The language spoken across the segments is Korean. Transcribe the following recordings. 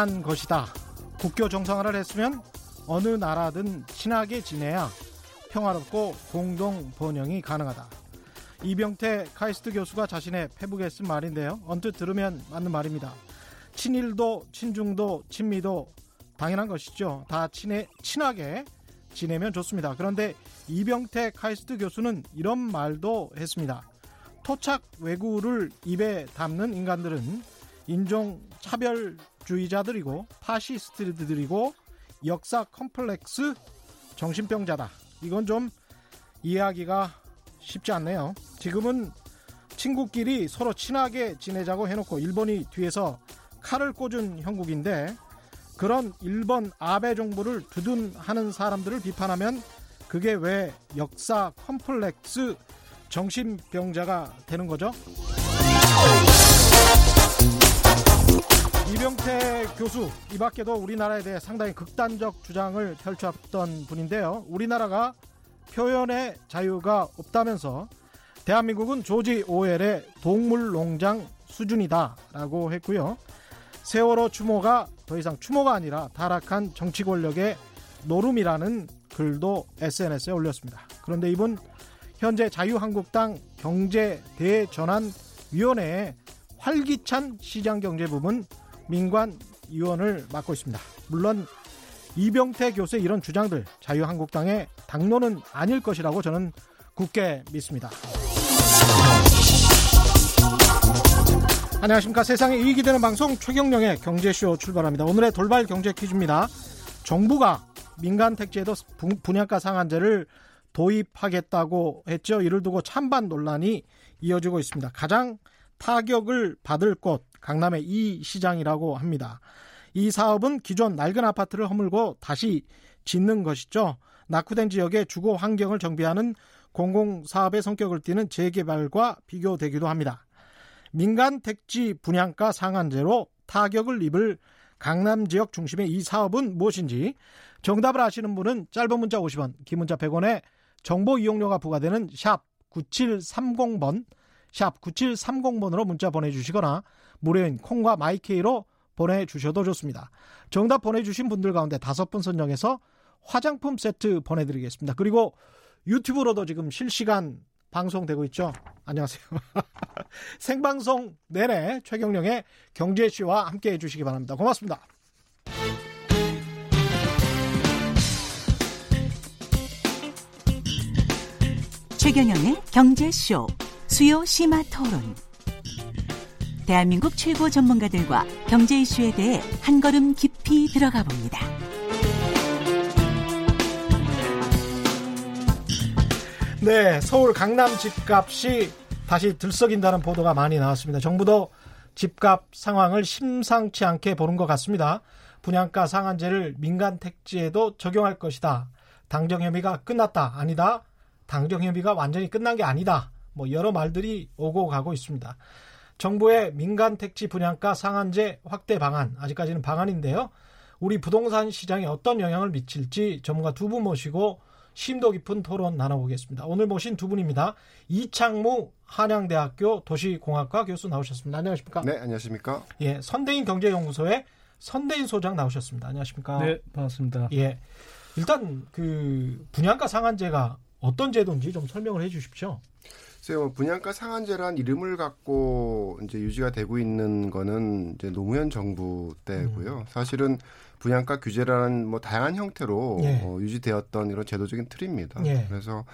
당연한 것이다. 국교 정상화를 했으면 어느 나라든 친하게 지내야 평화롭고 공동 번영이 가능하다. 이병태 카이스트 교수가 자신의 페북에 쓴 말인데요. 언뜻 들으면 맞는 말입니다. 친일도 친중도 친미도 당연한 것이죠. 다 친해, 친하게 지내면 좋습니다. 그런데 이병태 카이스트 교수는 이런 말도 했습니다. 토착 외구를 입에 담는 인간들은 인종 차별 주의자들이고 파시스트들이고 역사 컴플렉스 정신병자다. 이건 좀 이해하기가 쉽지 않네요. 지금은 친구끼리 서로 친하게 지내자고 해놓고 일본이 뒤에서 칼을 꽂은 형국인데 그런 일본 아베 정부를 두둔하는 사람들을 비판하면 그게 왜 역사 컴플렉스 정신병자가 되는 거죠? 이병태 교수 이 밖에도 우리나라에 대해 상당히 극단적 주장을 펼쳤던 분인데요. 우리나라가 표현의 자유가 없다면서 대한민국은 조지 오웰의 동물 농장 수준이다라고 했고요. 세월호 추모가 더 이상 추모가 아니라 타락한 정치 권력의 노름이라는 글도 SNS에 올렸습니다. 그런데 이분 현재 자유한국당 경제 대전환 위원회의 활기찬 시장 경제 부문 민관위원을 맡고 있습니다. 물론 이병태 교수의 이런 주장들 자유한국당의 당론은 아닐 것이라고 저는 굳게 믿습니다. 안녕하십니까. 세상에 이익이 되는 방송 최경령의 경제쇼 출발합니다. 오늘의 돌발 경제 퀴즈입니다. 정부가 민간 택지에도 분양가 상한제를 도입하겠다고 했죠. 이를 두고 찬반 논란이 이어지고 있습니다. 가장 타격을 받을 곳 강남의 이 시장이라고 합니다. 이 사업은 기존 낡은 아파트를 허물고 다시 짓는 것이죠. 낙후된 지역의 주거 환경을 정비하는 공공사업의 성격을 띠는 재개발과 비교되기도 합니다. 민간 택지 분양가 상한제로 타격을 입을 강남 지역 중심의 이 사업은 무엇인지 정답을 아시는 분은 짧은 문자 50원, 긴 문자 100원에 정보 이용료가 부과되는 샵 9730번, 샵 9730번으로 문자 보내주시거나 무료인 콩과 마이케이로 보내주셔도 좋습니다. 정답 보내주신 분들 가운데 다섯 분 선정해서 화장품 세트 보내드리겠습니다. 그리고 유튜브로도 지금 실시간 방송되고 있죠. 안녕하세요. 생방송 내내 최경령의 경제쇼와 함께 해주시기 바랍니다. 고맙습니다. 최경영의 경제쇼 수요 심화 토론. 대한민국 최고 전문가들과 경제 이슈에 대해 한 걸음 깊이 들어가 봅니다. 네, 서울 강남 집값이 다시 들썩인다는 보도가 많이 나왔습니다. 정부도 집값 상황을 심상치 않게 보는 것 같습니다. 분양가 상한제를 민간 택지에도 적용할 것이다. 당정 협의가 끝났다. 아니다. 당정 협의가 완전히 끝난 게 아니다. 뭐 여러 말들이 오고 가고 있습니다. 정부의 민간 택지 분양가 상한제 확대 방안 아직까지는 방안인데요. 우리 부동산 시장에 어떤 영향을 미칠지 전문가 두 분 모시고 심도 깊은 토론 나눠보겠습니다. 오늘 모신 두 분입니다. 이창무 한양대학교 도시공학과 교수 나오셨습니다. 안녕하십니까? 네, 안녕하십니까? 예, 선대인 경제연구소의 선대인 소장 나오셨습니다. 안녕하십니까? 네, 반갑습니다. 예, 일단 그 분양가 상한제가 어떤 제도인지 좀 설명을 해 주십시오. 글쎄요, 분양가 상한제란 이름을 갖고 이제 유지가 되고 있는 거는 이제 노무현 정부 때고요. 음. 사실은 분양가 규제라는 뭐 다양한 형태로 예. 어, 유지되었던 이런 제도적인 틀입니다. 예. 그래서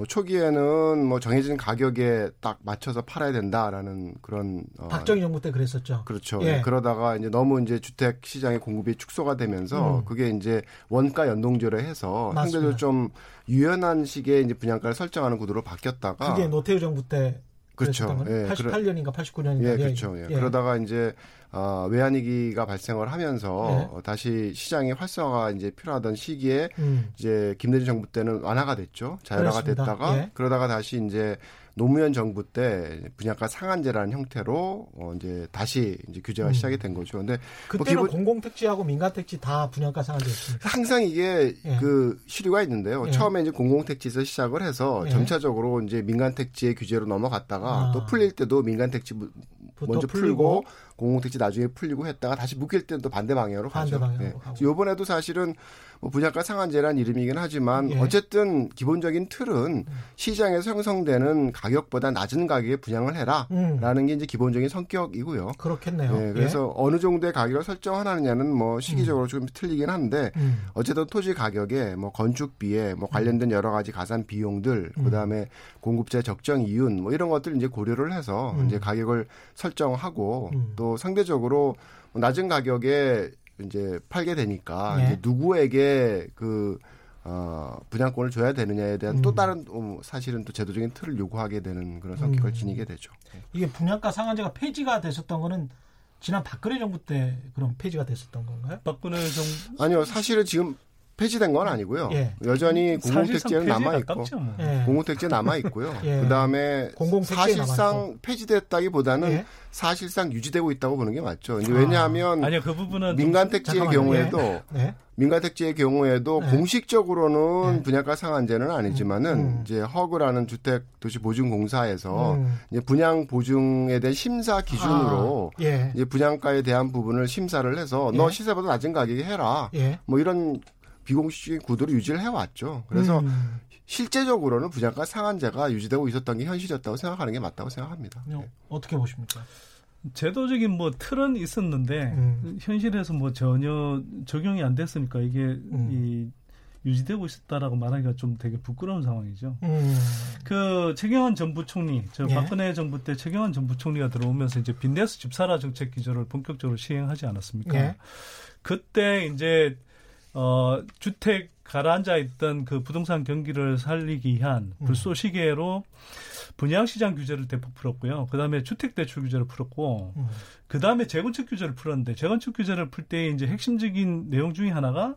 뭐 초기에는 뭐 정해진 가격에 딱 맞춰서 팔아야 된다라는 그런 어, 박정희 정부 때 그랬었죠. 그렇죠. 예. 그러다가 이제 너무 이제 주택 시장의 공급이 축소가 되면서 음. 그게 이제 원가 연동제로 해서 상대적으로 좀 유연한 식의 이제 분양가를 설정하는 구도로 바뀌었다가 그게 노태우 정부 때 그렇죠. 예, 88년인가 89년인가. 예, 그렇죠. 예. 예. 그러다가 이제 어, 외환위기가 발생을 하면서 네. 어, 다시 시장의 활성화가 이제 필요하던 시기에 음. 이제 김대중 정부 때는 완화가 됐죠. 자율화가 그렇습니다. 됐다가 예. 그러다가 다시 이제 노무현 정부 때 분양가 상한제라는 형태로 어 이제 다시 이제 규제가 음. 시작이 된 거죠. 근데 뭐 그때는 뭐 기본... 공공택지하고 민간택지 다 분양가 상한제였습니다. 항상 이게 예. 그 시류가 있는데요. 예. 처음에 이제 공공택지에서 시작을 해서 예. 점차적으로 이제 민간택지의 규제로 넘어갔다가 아. 또 풀릴 때도 민간택지 먼저 풀고, 풀고 공공택지 나중에 풀리고 했다가 다시 묶일 때는 또 반대 방향으로 가죠. 반대 방향으로 네. 이번에도 사실은 뭐 분양가 상한제란 이름이긴 하지만 예. 어쨌든 기본적인 틀은 시장에서 형성되는 가격보다 낮은 가격에 분양을 해라라는 음. 게 이제 기본적인 성격이고요. 그렇겠네요. 네, 그래서 예. 어느 정도의 가격을 설정하느냐는 뭐 시기적으로 음. 좀 틀리긴 한데 음. 어쨌든 토지 가격에 뭐 건축비에 뭐 관련된 여러 가지 가산 비용들 음. 그다음에 공급자 적정 이윤 뭐 이런 것들 이제 고려를 해서 음. 이제 가격을 설정하고 음. 또 상대적으로 낮은 가격에 이제 팔게 되니까 네. 이제 누구에게 그 어, 분양권을 줘야 되느냐에 대한 음. 또 다른 어, 사실은 또 제도적인 틀을 요구하게 되는 그런 성격을 음. 지니게 되죠. 네. 이게 분양가 상한제가 폐지가 됐었던 거는 지난 박근혜 정부 때 그럼 폐지가 됐었던 건가요? 박근혜 정부 아니요 사실은 지금 폐지된 건 아니고요. 예. 여전히 공공택지는 남아 있고 뭐. 예. 공공택지 남아 있고요. 예. 그다음에 사실상 폐지됐다기보다는 예. 사실상 유지되고 있다고 보는 게 맞죠. 이제 아. 왜냐하면 아니요 그 부분은 민간 택지의 경우에도 예. 네. 민간 택지의 경우에도 네. 공식적으로는 네. 분양가 상한제는 아니지만은 음. 음. 이제 허그라는 주택 도시 보증 공사에서 음. 이제 분양 보증에 대한 심사 기준으로 아. 예. 이제 분양가에 대한 부분을 심사를 해서 너 시세보다 낮은 가격에 해라. 뭐 이런 비공식적인 구도를 유지를 해왔죠. 그래서 음. 실제적으로는 분양가 상한제가 유지되고 있었던 게 현실이었다고 생각하는 게 맞다고 생각합니다. 네. 어떻게 보십니까? 제도적인 뭐 틀은 있었는데 음. 현실에서 뭐 전혀 적용이 안 됐으니까 이게 음. 이 유지되고 있었다라고 말하기가 좀 되게 부끄러운 상황이죠. 음. 그 최경환 전 부총리, 저 예. 박근혜 정부 때 최경환 전 부총리가 들어오면서 이제 빈대스 집사라 정책 기조를 본격적으로 시행하지 않았습니까? 예. 그때 이제 어, 주택 가라앉아 있던 그 부동산 경기를 살리기 위한 음. 불쏘시개로 분양시장 규제를 대폭 풀었고요. 그 다음에 주택대출 규제를 풀었고, 음. 그 다음에 재건축 규제를 풀었는데, 재건축 규제를 풀 때 이제 핵심적인 내용 중에 하나가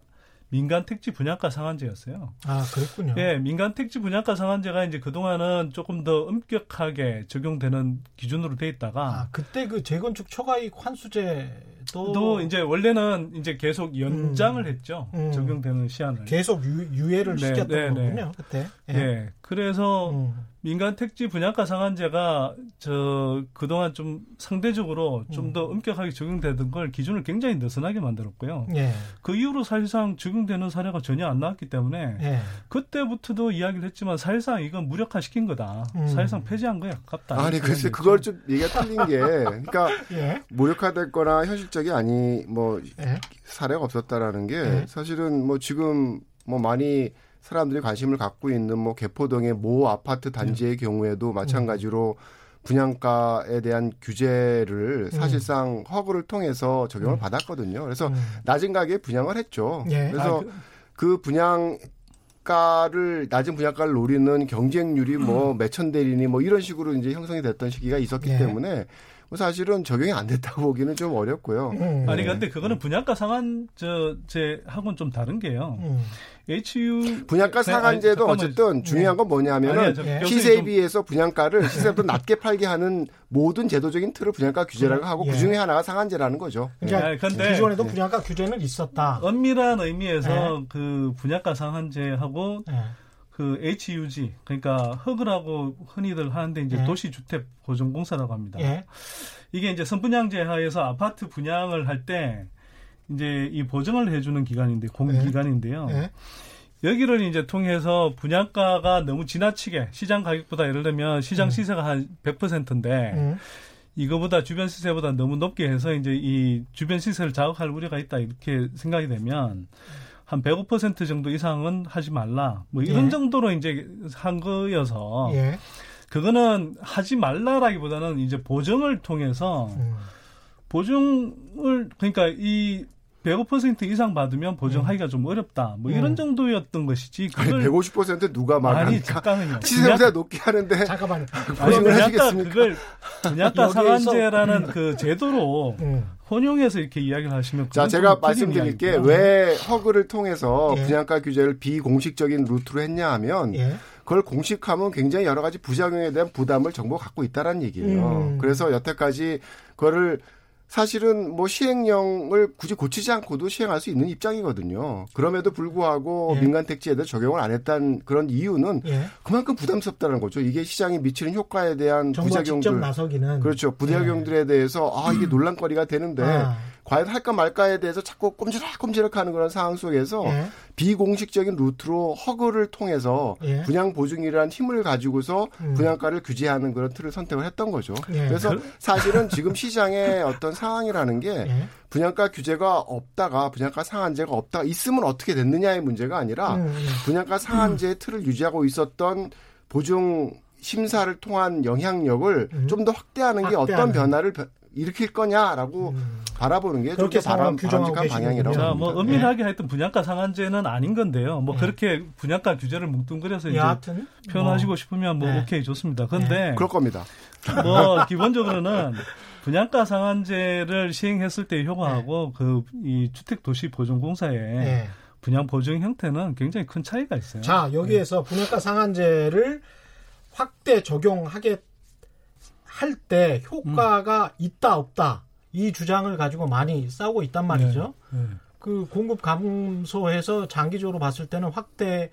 민간 택지 분양가 상한제였어요. 아, 그랬군요. 예, 민간 택지 분양가 상한제가 이제 그동안은 조금 더 엄격하게 적용되는 기준으로 돼 있다가 아, 그때 그 재건축 초과이익 환수제 또 이제 원래는 이제 계속 연장을 음. 했죠. 음. 적용되는 시한을. 계속 유, 예를 네, 시켰던 네, 네. 거군요. 그때. 예. 네. 그래서 음. 민간 택지 분양가 상한제가 저 그동안 좀 상대적으로 좀더 음. 엄격하게 적용되던 걸 기준을 굉장히 느슨하게 만들었고요. 예. 그 이후로 사실상 적용되는 사례가 전혀 안 나왔기 때문에 예. 그때부터도 이야기를 했지만 사실상 이건 무력화시킨 거다. 음. 사실상 폐지한 거에 가깝다. 아니 글쎄 그걸 좀 얘기가 틀린 게 그러니까 예. 무력화됐거나 현실적이 아니 뭐 예. 사례가 없었다라는 게 예. 사실은 뭐 지금 뭐 많이 사람들이 관심을 갖고 있는 뭐 개포동의 모 아파트 단지의 네. 경우에도 마찬가지로 분양가에 대한 규제를 음. 사실상 허그를 통해서 적용을 음. 받았거든요. 그래서 음. 낮은 가격에 분양을 했죠. 예. 그래서 아, 그, 그 분양 가를 낮은 분양가를 노리는 경쟁률이 뭐 몇천 대리니 뭐 이런 식으로 이제 형성이 됐던 시기가 있었기 예. 때문에 뭐 사실은 적용이 안 됐다고 보기는 좀 어렵고요. 음. 아니 근데 그거는 분양가 상한 저제 하고는 좀 다른 게요. 음. HU 분양가 상한제도 아니, 어쨌든 중요한 건 뭐냐면은 아니요, 시세에 비해서 분양가를 시세보다 낮게 팔게 하는 모든 제도적인 틀을 분양가 규제라고 하고 예. 그 중에 하나가 상한제라는 거죠. 그러니까 예. 근데 기존에도 분양가 규제는 있었다. 엄밀한 의미에서 예. 그 분양가 상한제하고 예. 그 HUG 그러니까 흙을하고 흔히들 하는데 이제 예. 도시주택 보존공사라고 합니다. 예. 이게 이제 선분양제 하에서 아파트 분양을 할 때 이제 이 보증을 해주는 기관인데 공기관인데요. 예. 여기를 이제 통해서 분양가가 너무 지나치게 시장 가격보다 예를 들면 시장 음. 시세가 한 100%인데 음. 이거보다 주변 시세보다 너무 높게 해서 이제 이 주변 시세를 자극할 우려가 있다 이렇게 생각이 되면 한 105% 정도 이상은 하지 말라. 뭐 이런 예. 정도로 이제 한 거여서 예. 그거는 하지 말라라기보다는 이제 보정을 통해서 음. 보증을 그러니까 이 105% 이상 받으면 보정하기가 음. 좀 어렵다. 뭐 이런 음. 정도였던 것이지. 그걸 아니, 150% 누가 말합니까? 아니, 잠깐만요. 시세보다 높게 하는데 잠깐만요. 보증을 하시겠습니까? 그걸 분양가 상한제라는 그 제도로 음. 혼용해서 이렇게 이야기를 하시면 자 제가 말씀드릴 게 왜 허그를 통해서 예. 분양가 규제를 비공식적인 루트로 했냐 하면 예. 그걸 공식하면 굉장히 여러 가지 부작용에 대한 부담을 정부가 갖고 있다라는 얘기예요. 음. 그래서 여태까지 그거를 사실은 뭐 시행령을 굳이 고치지 않고도 시행할 수 있는 입장이거든요. 그럼에도 불구하고 예. 민간 택지에 대해 적용을 안 했다는 그런 이유는 예. 그만큼 부담스럽다는 거죠. 이게 시장에 미치는 효과에 대한 부작용들 나서기는 그렇죠. 부작용들에 예. 대해서 아 이게 논란거리가 되는데 아. 과연 할까 말까에 대해서 자꾸 꼼지락꼼지락 하는 그런 상황 속에서 예. 비공식적인 루트로 허그를 통해서 예. 분양 보증이라는 힘을 가지고서 음. 분양가를 규제하는 그런 틀을 선택을 했던 거죠. 예. 그래서 그 사실은 지금 시장의 어떤 상황이라는 게 예. 분양가 규제가 없다가 분양가 상한제가 없다가 있으면 어떻게 됐느냐의 문제가 아니라 음. 음. 분양가 상한제의 틀을 유지하고 있었던 보증 심사를 통한 영향력을 음. 좀더 확대하는 게 확대하는. 어떤 변화를 일으킬 거냐라고 음. 바라보는 게 그렇게 바람, 바람직한 방향이라고 자, 뭐 은밀하게 네. 하여튼 분양가 상한제는 아닌 건데요. 뭐 네. 그렇게 분양가 규제를 뭉뚱그려서 이제 여하튼, 표현하시고 뭐. 싶으면 뭐 네. 오케이 좋습니다. 그런데 네. 그럴 겁니다. 뭐 기본적으로는 분양가 상한제를 시행했을 때 효과하고 네. 그이 주택 도시 보증공사의 네. 분양 보증 형태는 굉장히 큰 차이가 있어요. 자 여기에서 분양가 상한제를 확대 적용하게 할 때 효과가 음. 있다 없다 이 주장을 가지고 많이 싸우고 있단 말이죠. 네, 네. 그 공급 감소해서 장기적으로 봤을 때는 확대해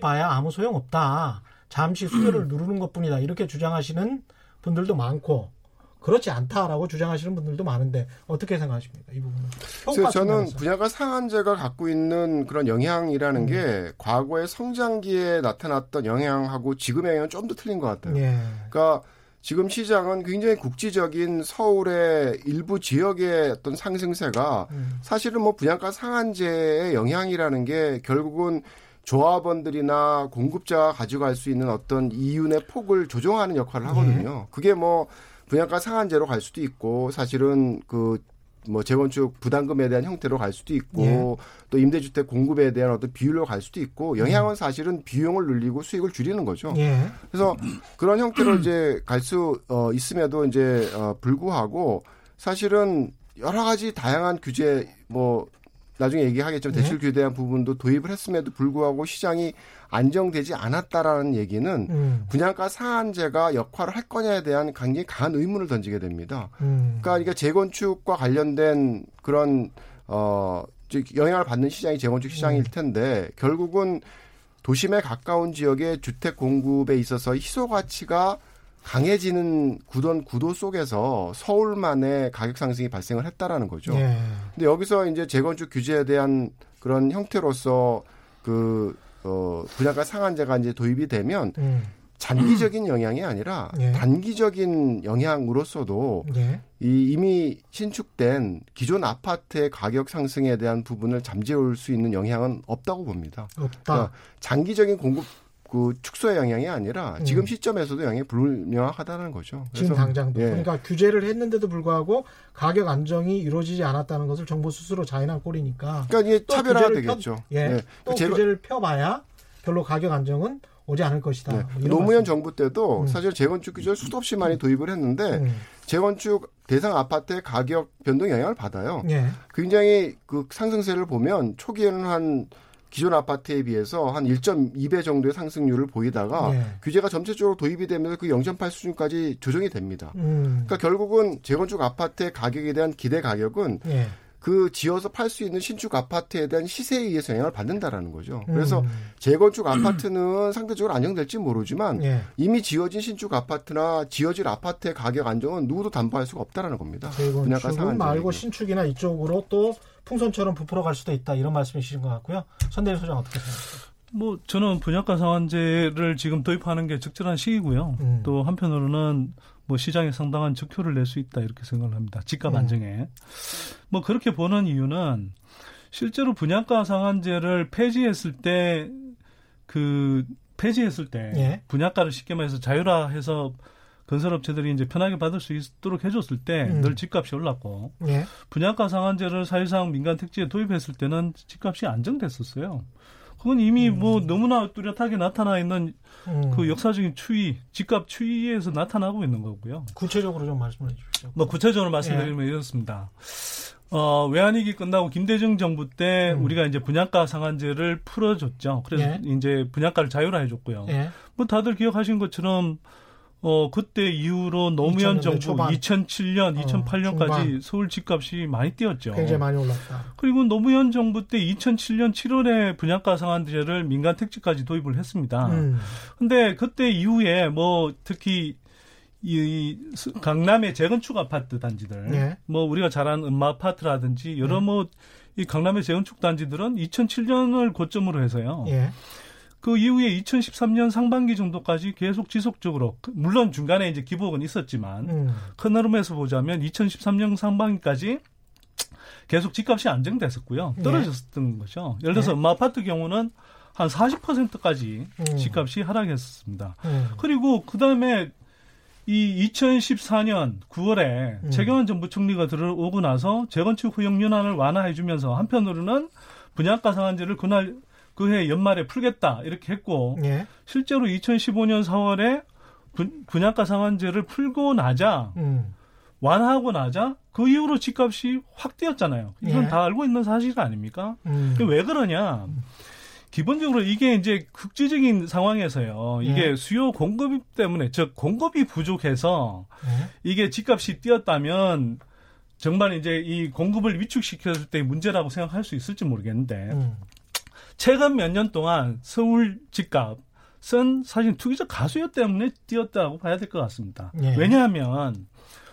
봐야 아무 소용 없다. 잠시 수요를 누르는 것뿐이다. 이렇게 주장하시는 분들도 많고 그렇지 않다라고 주장하시는 분들도 많은데 어떻게 생각하십니까? 이 부분은. 그래서 저는 분야가 상한제가 갖고 있는 그런 영향이라는 음. 게 과거의 성장기에 나타났던 영향하고 지금의 영향은 좀 더 틀린 것 같아요. 예. 그러니까 지금 시장은 굉장히 국지적인 서울의 일부 지역의 어떤 상승세가 음. 사실은 뭐 분양가 상한제의 영향이라는 게 결국은 조합원들이나 공급자가 가져갈 수 있는 어떤 이윤의 폭을 조정하는 역할을 하거든요. 네. 그게 뭐 분양가 상한제로 갈 수도 있고 사실은 그 뭐 재건축 부담금에 대한 형태로 갈 수도 있고 예. 또 임대주택 공급에 대한 어떤 비율로 갈 수도 있고 영향은 사실은 비용을 늘리고 수익을 줄이는 거죠. 예. 그래서 그런 형태로 이제 갈 수 어, 있음에도 이제 어, 불구하고 사실은 여러 가지 다양한 규제 뭐 나중에 얘기하겠지만 대출 규제에 대한 부분도 도입을 했음에도 불구하고 시장이 안정되지 않았다라는 얘기는 음. 분양가 상한제가 역할을 할 거냐에 대한 굉장히 강한 의문을 던지게 됩니다. 음. 그러니까 이게 재건축과 관련된 그런 어 영향을 받는 시장이 재건축 시장일 음. 텐데 결국은 도심에 가까운 지역의 주택 공급에 있어서 희소 가치가 강해지는 구던 구도 속에서 서울만의 가격 상승이 발생을 했다라는 거죠. 예. 근데 여기서 이제 재건축 규제에 대한 그런 형태로서 그 어, 분양가 상한제가 이제 도입이 되면 음. 장기적인 영향이 아니라 예. 단기적인 영향으로서도 예. 이 이미 신축된 기존 아파트의 가격 상승에 대한 부분을 잠재울 수 있는 영향은 없다고 봅니다. 없다. 그러니까 장기적인 공급 그 축소의 영향이 아니라 음. 지금 시점에서도 영향이 불명확하다는 거죠. 지금 당장도. 예. 그러니까 규제를 했는데도 불구하고 가격 안정이 이루어지지 않았다는 것을 정부 스스로 자인한 꼴이니까. 그러니까 이게 차별화가 되겠죠. 펴, 예. 예. 또 제가, 규제를 펴봐야 별로 가격 안정은 오지 않을 것이다. 네. 뭐 노무현 말씀. 정부 때도 음. 사실 재건축 규제를 수도 없이 많이 도입을 했는데 음. 재건축 대상 아파트의 가격 변동 영향을 받아요. 예. 굉장히 그 상승세를 보면 초기에는 한 기존 아파트에 비해서 한 1.2배 정도의 상승률을 보이다가 네. 규제가 전체적으로 도입이 되면서 그 0.8 수준까지 조정이 됩니다. 음. 그러니까 결국은 재건축 아파트의 가격에 대한 기대 가격은 네. 그 지어서 팔 수 있는 신축 아파트에 대한 시세에 의해서 영향을 받는다라는 거죠. 그래서 음. 재건축 아파트는 상대적으로 안정될지 모르지만 예. 이미 지어진 신축 아파트나 지어질 아파트의 가격 안정은 누구도 담보할 수가 없다라는 겁니다. 재건축 말고 신축이나 이쪽으로 또 풍선처럼 부풀어 갈 수도 있다 이런 말씀이신 것 같고요. 선대리 소장 어떻게 생각하세요? 뭐 저는 분양가 상한제를 지금 도입하는 게 적절한 시기고요. 음. 또 한편으로는 뭐 시장에 상당한 적효를 낼 수 있다 이렇게 생각을 합니다. 집값 음. 안정에. 뭐 그렇게 보는 이유는 실제로 분양가 상한제를 폐지했을 때 그 폐지했을 때 예. 분양가를 쉽게 말해서 자율화해서 건설업체들이 이제 편하게 받을 수 있도록 해줬을 때늘 음. 집값이 올랐고 예. 분양가 상한제를 사실상 민간 택지에 도입했을 때는 집값이 안정됐었어요. 그건 이미 음. 뭐 너무나 뚜렷하게 나타나 있는 음. 그 역사적인 추이, 집값 추이에서 나타나고 있는 거고요. 구체적으로 좀 말씀해 주십시오. 뭐 구체적으로 말씀드리면 예. 이렇습니다. 어, 외환위기 끝나고 김대중 정부 때 음. 우리가 이제 분양가 상한제를 풀어줬죠. 그래서 예. 이제 분양가를 자율화해줬고요. 예. 뭐 다들 기억하신 것처럼 어 그때 이후로 노무현 정부 초반. 2007년, 어, 2008년까지 중반. 서울 집값이 많이 뛰었죠. 굉장히 많이 올랐다. 그리고 노무현 정부 때 2007년 7월에 분양가 상한제를 민간 택지까지 도입을 했습니다. 음. 근데 그때 이후에 뭐 특히 이, 강남의 재건축 아파트 단지들, 네. 뭐 우리가 잘 아는 음마 아파트라든지 여러 네. 뭐이 강남의 재건축 단지들은 2007년을 고점으로 해서요. 네. 그 이후에 2013년 상반기 정도까지 계속 지속적으로 그 물론 중간에 이제 기복은 있었지만 음. 큰 흐름에서 보자면 2013년 상반기까지 계속 집값이 안정됐었고요. 네. 떨어졌던 네. 거죠. 예를 들어서 네. 음마 아파트 경우는 한 40%까지 음. 집값이 하락했었습니다. 음. 그리고 그 다음에 이 2014년 9월에 음. 최경환 정부 총리가 들어오고 나서 재건축 허용 연한을 완화해 주면서 한편으로는 분양가 상한제를 그날 그 해 연말에 풀겠다 이렇게 했고 예. 실제로 2015년 4월에 분, 분양가 상한제를 풀고 나자 음. 완화하고 나자 그 이후로 집값이 확 뛰었잖아요. 이건 예. 다 알고 있는 사실 아닙니까? 음. 왜 그러냐? 기본적으로 이게 이제 국제적인 상황에서요. 이게 예. 수요 공급 때문에 즉 공급이 부족해서 예. 이게 집값이 뛰었다면 정말 이제 이 공급을 위축시켰을 때 문제라고 생각할 수 있을지 모르겠는데 음. 최근 몇 년 동안 서울 집값은 사실 투기적 가수요 때문에 뛰었다고 봐야 될 것 같습니다. 예. 왜냐하면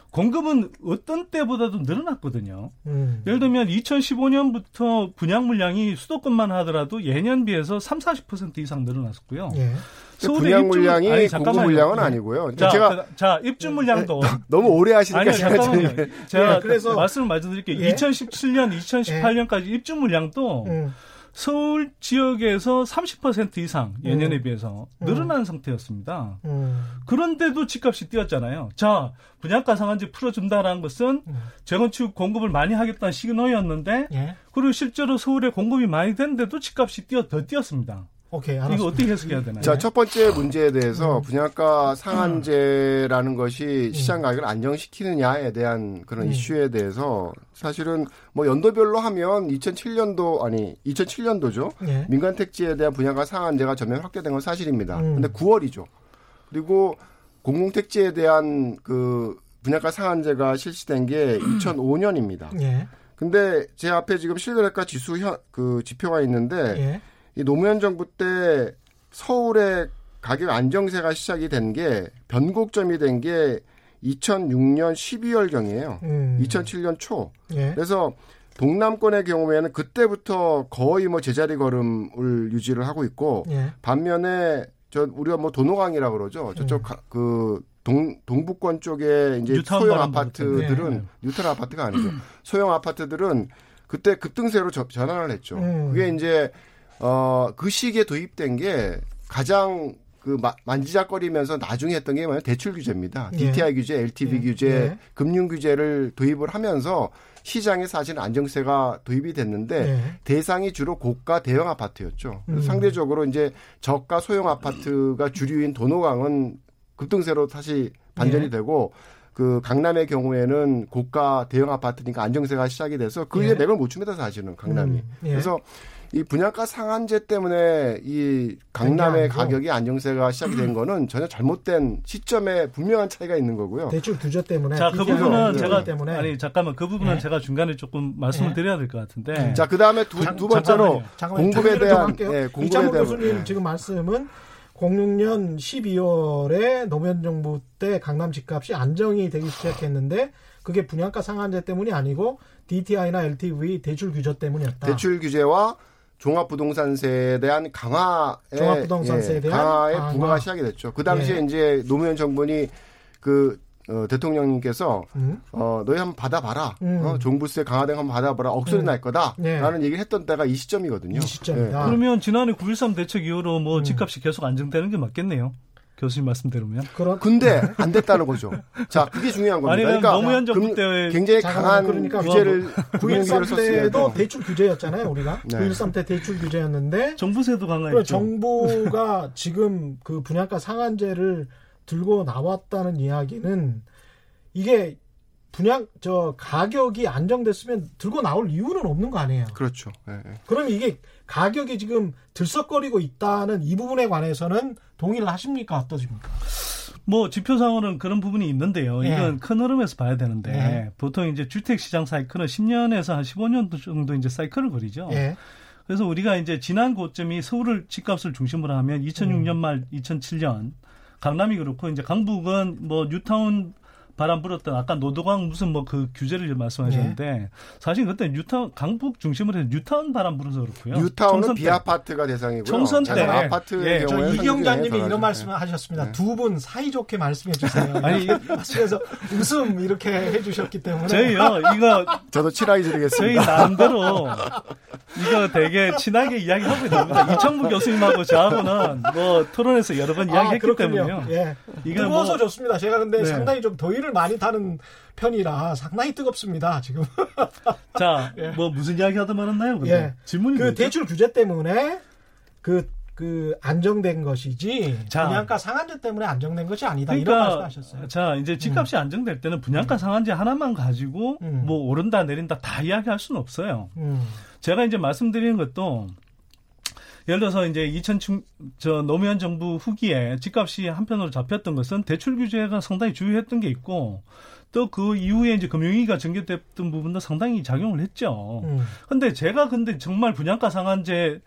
공급은 어떤 때보다도 늘어났거든요. 음. 예를 들면 2015년부터 분양 물량이 수도권만 하더라도 예년 비해서 3, 40% 이상 늘어났었고요. 예. 분양 물량이 아니, 공급 물량은 네. 아니고요. 자, 제가 자 입주 물량도 네. 너무 오래 하시니까 아니요, 잠깐만요. 제가 예, 그래서 말씀을 말씀드릴게요. 예? 2017년, 2018년까지 예. 입주 물량도 음. 서울 지역에서 30% 이상 예년에 음. 비해서 늘어난 음. 상태였습니다. 음. 그런데도 집값이 뛰었잖아요. 자, 분양가 상한제 풀어준다라는 것은 음. 재건축 공급을 많이 하겠다는 시그널이었는데, 예? 그리고 실제로 서울에 공급이 많이 됐는데도 집값이 뛰어 더 뛰었습니다. 오케이, 알았습니다. 이거 어떻게 해석해야 되나요? 자, 첫 번째 문제에 대해서 음. 분양가 상한제라는 것이 음. 시장 가격을 안정시키느냐에 대한 그런 음. 이슈에 대해서 사실은 뭐 연도별로 하면 2007년도 아니 2007년도죠. 예. 민간 택지에 대한 분양가 상한제가 전면 확대된 건 사실입니다. 음. 근데 9월이죠. 그리고 공공 택지에 대한 그 분양가 상한제가 실시된 게 2005년입니다. 예. 근데 제 앞에 지금 실거래가 지수 현, 그 지표가 있는데 예. 이 노무현 정부 때 서울의 가격 안정세가 시작이 된 게 변곡점이 된 게 2006년 12월 경이에요. 음. 2007년 초. 예. 그래서 동남권의 경우에는 그때부터 거의 뭐 제자리 걸음을 유지를 하고 있고 예. 반면에 저 우리가 뭐 도노강이라 그러죠. 저쪽 음. 그 동, 동북권 쪽에 이제 소형 아파트들은 네. 뉴트럴 아파트가 아니죠. 소형 아파트들은 그때 급등세로 저, 전환을 했죠. 음. 그게 이제 어, 그 시기에 도입된 게 가장 그 만지작거리면서 나중에 했던 게 뭐냐면 대출 규제입니다. 예. DTI 규제, LTV 예. 규제, 예. 금융 규제를 도입을 하면서 시장에 사실 안정세가 도입이 됐는데 예. 대상이 주로 고가 대형 아파트였죠. 음. 상대적으로 이제 저가 소형 아파트가 주류인 도노강은 급등세로 다시 반전이 예. 되고 그 강남의 경우에는 고가 대형 아파트니까 안정세가 시작이 돼서 그게 예. 맥을 못 춥니다 사실은 강남이. 음. 그래서 이 분양가 상한제 때문에 이 강남의 가격이 안정세가 시작이 된 거는 전혀 잘못된 시점에 분명한 차이가 있는 거고요. 대출 규제 때문에. 자, 그 부분은 제가 때문에. 아니 잠깐만 그 부분은 네. 제가 중간에 조금 말씀을 네. 드려야 될 것 같은데. 네. 자, 그다음에 두, 두 번째로 잠깐만요. 공급에 대한 예, 공급에 대한 교수님 네. 지금 말씀은 06년 12월에 노무현 정부 때 강남 집값이 안정이 되기 시작했는데 그게 분양가 상한제 때문이 아니고 DTI나 LTV 대출 규제 때문이었다. 대출 규제와 종합부동산세에 대한 강화에 종합부동산세에 예, 대한 강화의 강화. 부과가 시작이 됐죠. 그 당시에 예. 이제 노무현 정부니 그 어, 대통령님께서 음? 어 너희 한번 받아봐라. 음. 어, 종부세 강화된 한번 받아봐라. 억소리 음. 날 거다라는 예. 얘기를 했던 때가 이 시점이거든요. 이 시점이다. 예. 그러면 지난해 9.13 대책 이후로 뭐 음. 집값이 계속 안정되는 게 맞겠네요. 교수님 말씀대로면. 그런 근데 안 됐다는 거죠. 자, 그게 중요한 겁니다. 아니, 그러니까 노무현 정부 때 굉장히 강한 그러니까 규제를 9.13 때도 대출 규제였잖아요, 우리가. 네. 9.13 때 대출 규제였는데 정부세도 강화했죠. 정부가 지금 그 분양가 상한제를 들고 나왔다는 이야기는 이게 분양 저 가격이 안정됐으면 들고 나올 이유는 없는 거 아니에요. 그렇죠. 네. 그럼 이게 가격이 지금 들썩거리고 있다는 이 부분에 관해서는 동의를 하십니까 어떠십니까? 뭐 지표상으로는 그런 부분이 있는데요. 예. 이건 큰 흐름에서 봐야 되는데 예. 보통 이제 주택 시장 사이클은 10년에서 한 15년 정도 이제 사이클을 거리죠. 예. 그래서 우리가 이제 지난 고점이 서울을 집값을 중심으로 하면 2006년 말 2007년 강남이 그렇고 이제 강북은 뭐 뉴타운 바람 불었던 아까 노도강 무슨 뭐 그 규제를 말씀하셨는데 네. 사실 그때 뉴타운 강북 중심으로 해서 뉴타운 바람 불어서 그렇고요. 뉴타운은 비아파트가 대상이고요. 총선 때 아파트 예, 저 이경자님이 이런 말씀을 하셨습니다. 네. 두분 사이 좋게 말씀해 주세요. 아니 말씀해서 웃음 이렇게 해주셨기 때문에 저희요 이거 저도 친하게 드리겠습니다. 저희 나름대로 이거 되게 친하게 이야기하고 있습니다. 이창무 교수님하고 저하고는 뭐 토론에서 여러 번 이야기했기 아, 때문에요. 예. 이거 뜨거워서 뭐, 좋습니다. 제가 근데 네. 상당히 좀 더위를 많이 타는 편이라 상당히 뜨겁습니다. 지금. 자, 예. 뭐 무슨 이야기 하다 말았나요? 근데? 예. 질문이 그 뭐죠? 대출 규제 때문에 그, 그 안정된 것이지 자, 분양가 상한제 때문에 안정된 것이 아니다 그러니까, 이런 말씀하셨어요. 자 이제 집값이 음. 안정될 때는 분양가 음. 상한제 하나만 가지고 음. 뭐 오른다 내린다 다 이야기할 수는 없어요. 음. 제가 이제 말씀드리는 것도 예를 들어서 이제 2000, 저 노무현 정부 후기에 집값이 한편으로 잡혔던 것은 대출 규제가 상당히 주요했던 게 있고 또 그 이후에 이제 금융위기가 전개됐던 부분도 상당히 작용을 했죠. 음. 근데 제가 근데 정말 분양가 상한제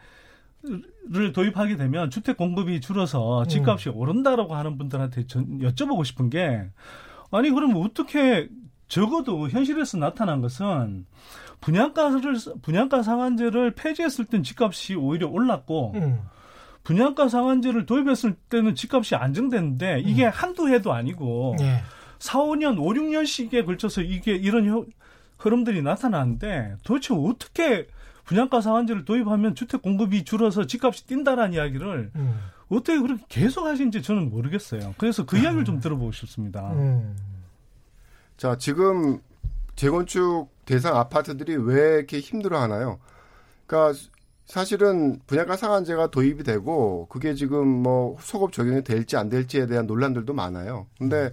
를 도입하게 되면 주택 공급이 줄어서 집값이 음. 오른다라고 하는 분들한테 전 여쭤보고 싶은 게 아니 그러면 어떻게 적어도 현실에서 나타난 것은 분양가를 분양가 상한제를 폐지했을 땐 집값이 오히려 올랐고 음. 분양가 상한제를 도입했을 때는 집값이 안정됐는데 이게 음. 한두 해도 아니고 예. 4, 5년, 5, 6년씩에 걸쳐서 이게 이런 흐름들이 나타나는데 도대체 어떻게 분양가 상한제를 도입하면 주택 공급이 줄어서 집값이 뛴다라는 이야기를 음. 어떻게 그렇게 계속 하신지 저는 모르겠어요. 그래서 그 이야기를 좀 들어보고 싶습니다. 음. 자, 지금 재건축 대상 아파트들이 왜 이렇게 힘들어 하나요? 그러니까 사실은 분양가 상한제가 도입이 되고 그게 지금 뭐 소급 적용이 될지 안 될지에 대한 논란들도 많아요. 근데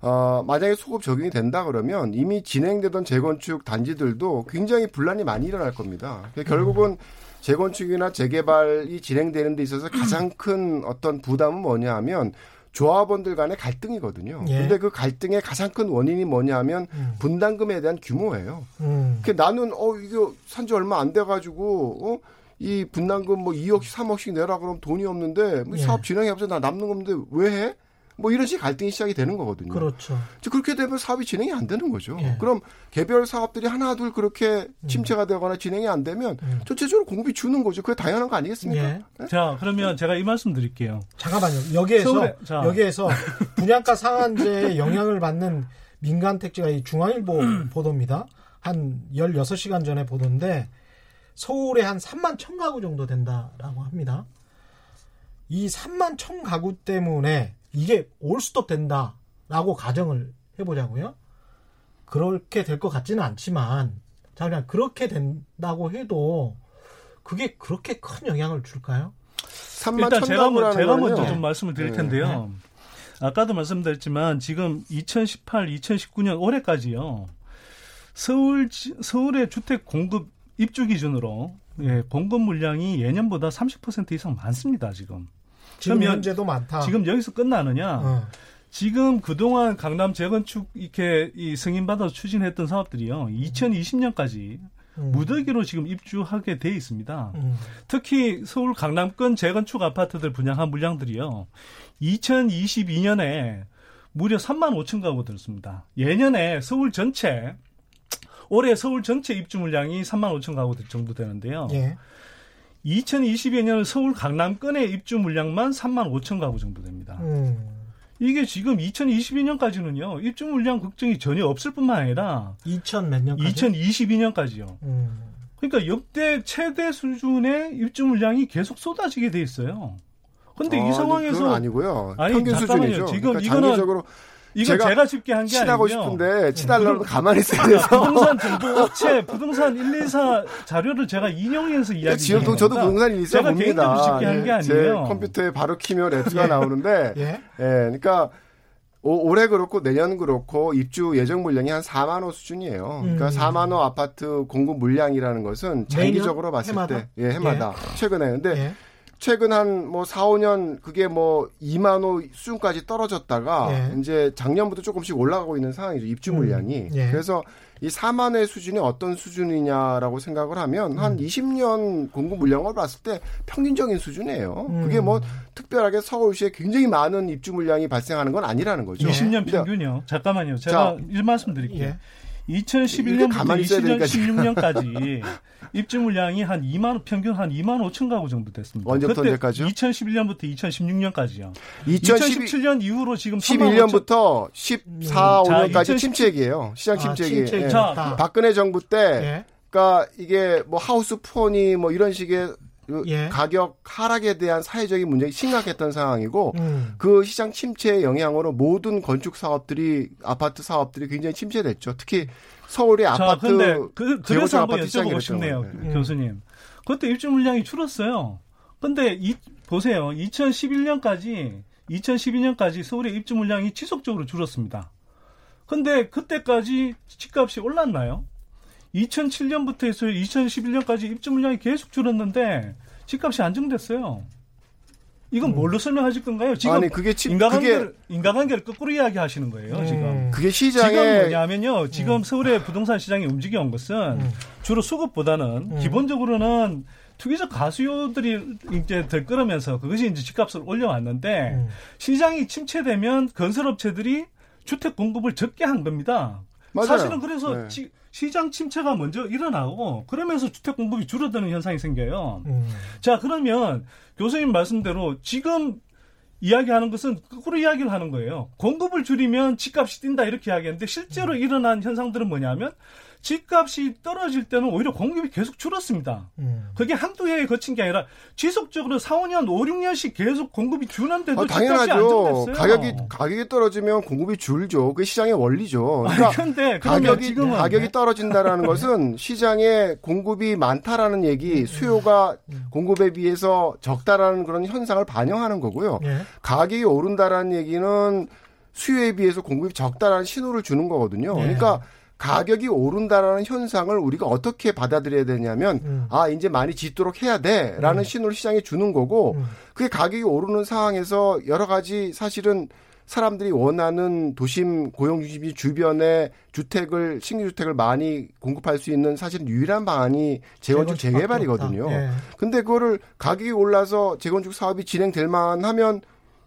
어, 만약에 소급 적용이 된다 그러면 이미 진행되던 재건축 단지들도 굉장히 분란이 많이 일어날 겁니다. 결국은 재건축이나 재개발이 진행되는 데 있어서 가장 큰 어떤 부담은 뭐냐 하면 조합원들 간의 갈등이거든요. 예. 근데 그 갈등의 가장 큰 원인이 뭐냐면 음. 분담금에 대한 규모예요. 음. 그 나는 어 이거 산지 얼마 안 돼 가지고 어? 이 분담금 뭐 2억, 3억씩 내라 그러면 돈이 없는데 뭐 예. 사업 진행해 보자 나 남는 건데 왜 해? 뭐 이런 식 갈등이 시작이 되는 거거든요. 그렇죠. 그렇게 되면 사업이 진행이 안 되는 거죠. 예. 그럼 개별 사업들이 하나 둘 그렇게 음. 침체가 되거나 진행이 안 되면 음. 전체적으로 공급이 주는 거죠. 그게 당연한 거 아니겠습니까? 예. 네? 자, 그러면 제가 이 말씀 드릴게요. 잠깐만요. 여기에서 서울에, 여기에서 분양가 상한제에 영향을 받는 민간 택지가 이 중앙일보 보도입니다. 한 16시간 전에 보도인데 서울에 한 3만 천 가구 정도 된다라고 합니다. 이 3만 천 가구 때문에 이게 올스톱 된다라고 가정을 해보자고요. 그렇게 될 것 같지는 않지만 자 그냥 그렇게 된다고 해도 그게 그렇게 큰 영향을 줄까요? 일단 제가, 뭐, 제가 먼저 좀 말씀을 드릴 네. 텐데요. 네. 아까도 말씀드렸지만 지금 2018, 2019년 올해까지요. 서울 서울의 주택 공급 입주 기준으로 예, 공급 물량이 예년보다 30% 이상 많습니다, 지금. 지금 현재도 많다. 지금 여기서 끝나느냐? 어. 지금 그동안 강남 재건축 이렇게 이 승인받아서 추진했던 사업들이요. 2020년까지 음. 무더기로 지금 입주하게 돼 있습니다. 음. 특히 서울 강남권 재건축 아파트들 분양한 물량들이요. 2022년에 무려 3만 5천 가구 들었습니다. 예년에 서울 전체 올해 서울 전체 입주 물량이 3만 5천 가구 정도 되는데요. 예. 2022년 서울 강남권의 입주 물량만 3만 5천 가구 정도 됩니다. 음. 이게 지금 2022년까지는요 입주 물량 걱정이 전혀 없을 뿐만 아니라 2000 몇 년까지 2022년까지요. 음. 그러니까 역대 최대 수준의 입주 물량이 계속 쏟아지게 돼 있어요. 근데 어, 이 상황에서 아니고요. 아니, 평균 잠깐만요. 수준이죠. 지금 그러니까 이거는 장기적으로 이건 제가, 제가 쉽게 한 게 아니고 친하고 싶은데 친하려면 가만히 있어야 돼서 부동산 정보 업체 부동산 1, 2, 4 자료를 제가 인용해서 이야기 지금 저도 부동산 1, 2, 4 봅니다. 쉽게 한게 예, 아니에요. 제 컴퓨터에 바로 키면 랩스가 예. 나오는데 예. 예. 그러니까 올해 그렇고 내년 그렇고 입주 예정 물량이 한 4만 호 수준이에요. 그러니까 음. 4만 호 아파트 공급 물량이라는 것은 장기적으로 봤을 해마다? 때 예, 해마다 예. 최근에 근데 예. 최근 한 뭐 4, 5년 그게 뭐 2만 호 수준까지 떨어졌다가 예. 이제 작년부터 조금씩 올라가고 있는 상황이죠. 입주 음. 물량이. 음. 예. 그래서 이 4만의 수준이 어떤 수준이냐라고 생각을 하면 음. 한 20년 공급 물량을 봤을 때 평균적인 수준이에요. 음. 그게 뭐 특별하게 서울시에 굉장히 많은 입주 물량이 발생하는 건 아니라는 거죠. 20년 평균이요. 잠깐만요. 제가 자, 일 말씀 드릴게요. 예. 2011년부터 2016년까지 입주 물량이 한 2만 평균 한 2만 5천 가구 정도 됐습니다. 언제부터 언제까지요? 2011년부터 2016년까지요. 2017, 년 이후로 지금 11년부터 14, 5년까지 음, 침체기예요. 시장 침체기. 아, 침체. 예. 자, 박근혜 정부 때 예. 그러니까 이게 뭐 하우스 폰이 뭐 이런 식의 그 예. 가격 하락에 대한 사회적인 문제가 심각했던 상황이고 음. 그 시장 침체의 영향으로 모든 건축 사업들이 아파트 사업들이 굉장히 침체됐죠. 특히 서울의 아파트 근데 그, 그래서 한번 여쭤보고 싶네요, 네. 교수님. 그때 입주 물량이 줄었어요. 근데 이 보세요. 2011년까지 2012년까지 서울의 입주 물량이 지속적으로 줄었습니다. 근데 그때까지 집값이 올랐나요? 2007년부터 해서 2011년까지 입주 물량이 계속 줄었는데 집값이 안정됐어요. 이건 음. 뭘로 설명하실 건가요? 지금 아니 그게 치, 인과관계를 그게, 인과관계를 거꾸로 이야기하시는 거예요. 음. 지금 그게 시장에 지금 뭐냐면요. 지금 음. 서울의 부동산 시장이 움직여 온 것은 음. 주로 수급보다는 음. 기본적으로는 투기적 가수요들이 이제 들끓으면서 그것이 이제 집값을 올려왔는데 음. 시장이 침체되면 건설업체들이 주택 공급을 적게 한 겁니다. 맞아요. 사실은 그래서 네. 지, 시장 침체가 먼저 일어나고 그러면서 주택 공급이 줄어드는 현상이 생겨요. 음. 자 그러면 교수님 말씀대로 지금 이야기하는 것은 거꾸로 이야기를 하는 거예요. 공급을 줄이면 집값이 뛴다 이렇게 이야기하는데 실제로 음. 일어난 현상들은 뭐냐면 집값이 떨어질 때는 오히려 공급이 계속 줄었습니다. 음. 그게 한두 해에 거친 게 아니라 지속적으로 4, 5년, 5, 6년씩 계속 공급이 줄는데도 아, 당연하죠. 가격이 가격이 떨어지면 공급이 줄죠. 그게 시장의 원리죠. 그러니까 그런데 가격이 가격이 떨어진다라는 것은 시장에 공급이 많다라는 얘기, 음. 수요가 음. 공급에 비해서 적다라는 그런 현상을 반영하는 거고요. 예. 가격이 오른다라는 얘기는 수요에 비해서 공급이 적다라는 신호를 주는 거거든요. 예. 그러니까 가격이 오른다라는 현상을 우리가 어떻게 받아들여야 되냐면 음. 아 이제 많이 짓도록 해야 돼라는 음. 신호를 시장에 주는 거고 음. 그게 가격이 오르는 상황에서 여러 가지 사실은 사람들이 원하는 도심 고용 중심 주변에 주택을 신규 주택을 많이 공급할 수 있는 사실 유일한 방안이 재건축 재개발이거든요. 예. 근데 그거를 가격이 올라서 재건축 사업이 진행될 만하면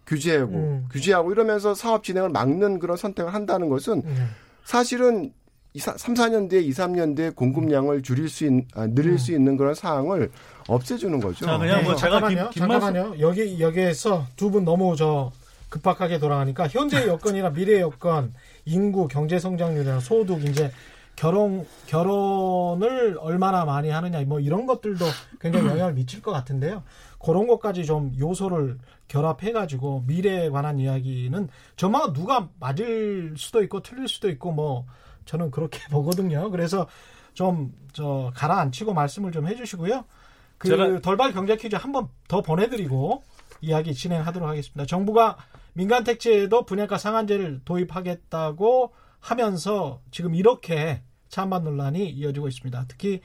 규제하고 음. 규제하고 이러면서 사업 진행을 막는 그런 선택을 한다는 것은 음. 사실은 3, 4년 뒤에 2, 3년 뒤에 공급량을 줄일 수 있는, 아, 늘릴 음. 수 있는 그런 상황을 없애주는 거죠. 자, 그냥 뭐 네. 제가 잠깐만요. 김, 잠깐만요. 여기, 여기에서 두 분 너무 저 급박하게 돌아가니까 현재 여건이나 미래 여건, 인구, 경제 성장률이나 소득, 이제 결혼, 결혼을 얼마나 많이 하느냐, 뭐 이런 것들도 굉장히 영향을 미칠 것 같은데요. 그런 것까지 좀 요소를 결합해가지고 미래에 관한 이야기는 저마다 누가 맞을 수도 있고 틀릴 수도 있고 뭐 저는 그렇게 보거든요. 그래서 좀 저 가라앉히고 말씀을 좀 해주시고요. 그 제가... 돌발 경제 퀴즈 한 번 더 보내드리고 이야기 진행하도록 하겠습니다. 정부가 민간 택지에도 분양가 상한제를 도입하겠다고 하면서 지금 이렇게 찬반 논란이 이어지고 있습니다. 특히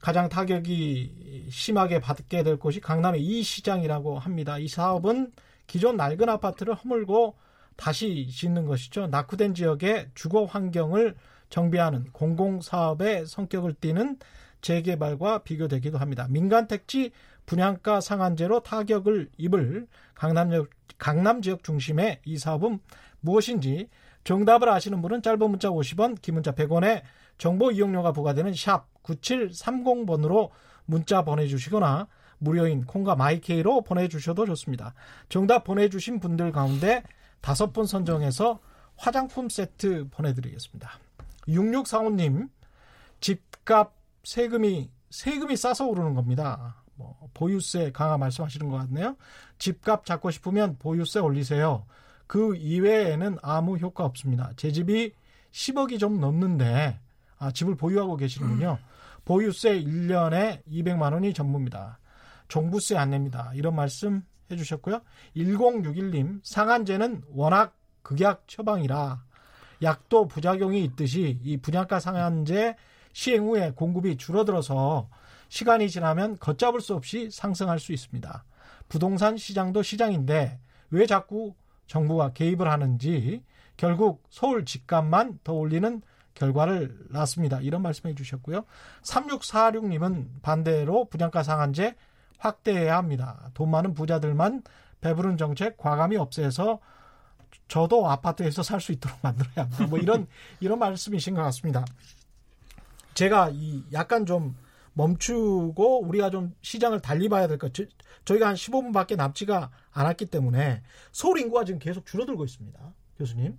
가장 타격이 심하게 받게 될 곳이 강남의 이 시장이라고 합니다. 이 사업은 기존 낡은 아파트를 허물고 다시 짓는 것이죠. 낙후된 지역의 주거 환경을 정비하는 공공사업의 성격을 띠는 재개발과 비교되기도 합니다. 민간 택지 분양가 상한제로 타격을 입을 강남, 강남 지역 중심의 이 사업은 무엇인지 정답을 아시는 분은 짧은 문자 50원, 긴 문자 100원에 정보 이용료가 부과되는 샵 9730번으로 문자 보내주시거나 무료인 콩과 마이케이로 보내주셔도 좋습니다. 정답 보내주신 분들 가운데 다섯 분 선정해서 화장품 세트 보내드리겠습니다. 6645님, 집값 세금이, 세금이 싸서 오르는 겁니다. 뭐, 보유세 강화 말씀하시는 것 같네요. 집값 잡고 싶으면 보유세 올리세요. 그 이외에는 아무 효과 없습니다. 제 집이 10억이 좀 넘는데, 아, 집을 보유하고 계시는군요. 보유세 1년에 200만 원이 전부입니다. 종부세 안 냅니다. 이런 말씀 해주셨고요. 1061님, 상한제는 워낙 극약 처방이라 약도 부작용이 있듯이 이 분양가 상한제 시행 후에 공급이 줄어들어서 시간이 지나면 걷잡을 수 없이 상승할 수 있습니다. 부동산 시장도 시장인데 왜 자꾸 정부가 개입을 하는지 결국 서울 집값만 더 올리는 결과를 낳습니다. 이런 말씀해 주셨고요. 3646님은 반대로 분양가 상한제 확대해야 합니다. 돈 많은 부자들만 배부른 정책 과감히 없애서 저도 아파트에서 살 수 있도록 만들어야 합니다. 뭐 이런 이런 말씀이신 것 같습니다. 제가 이 약간 좀 멈추고 우리가 좀 시장을 달리 봐야 될 것. 저희가 한 15분밖에 남지가 않았기 때문에 서울 인구가 지금 계속 줄어들고 있습니다. 교수님.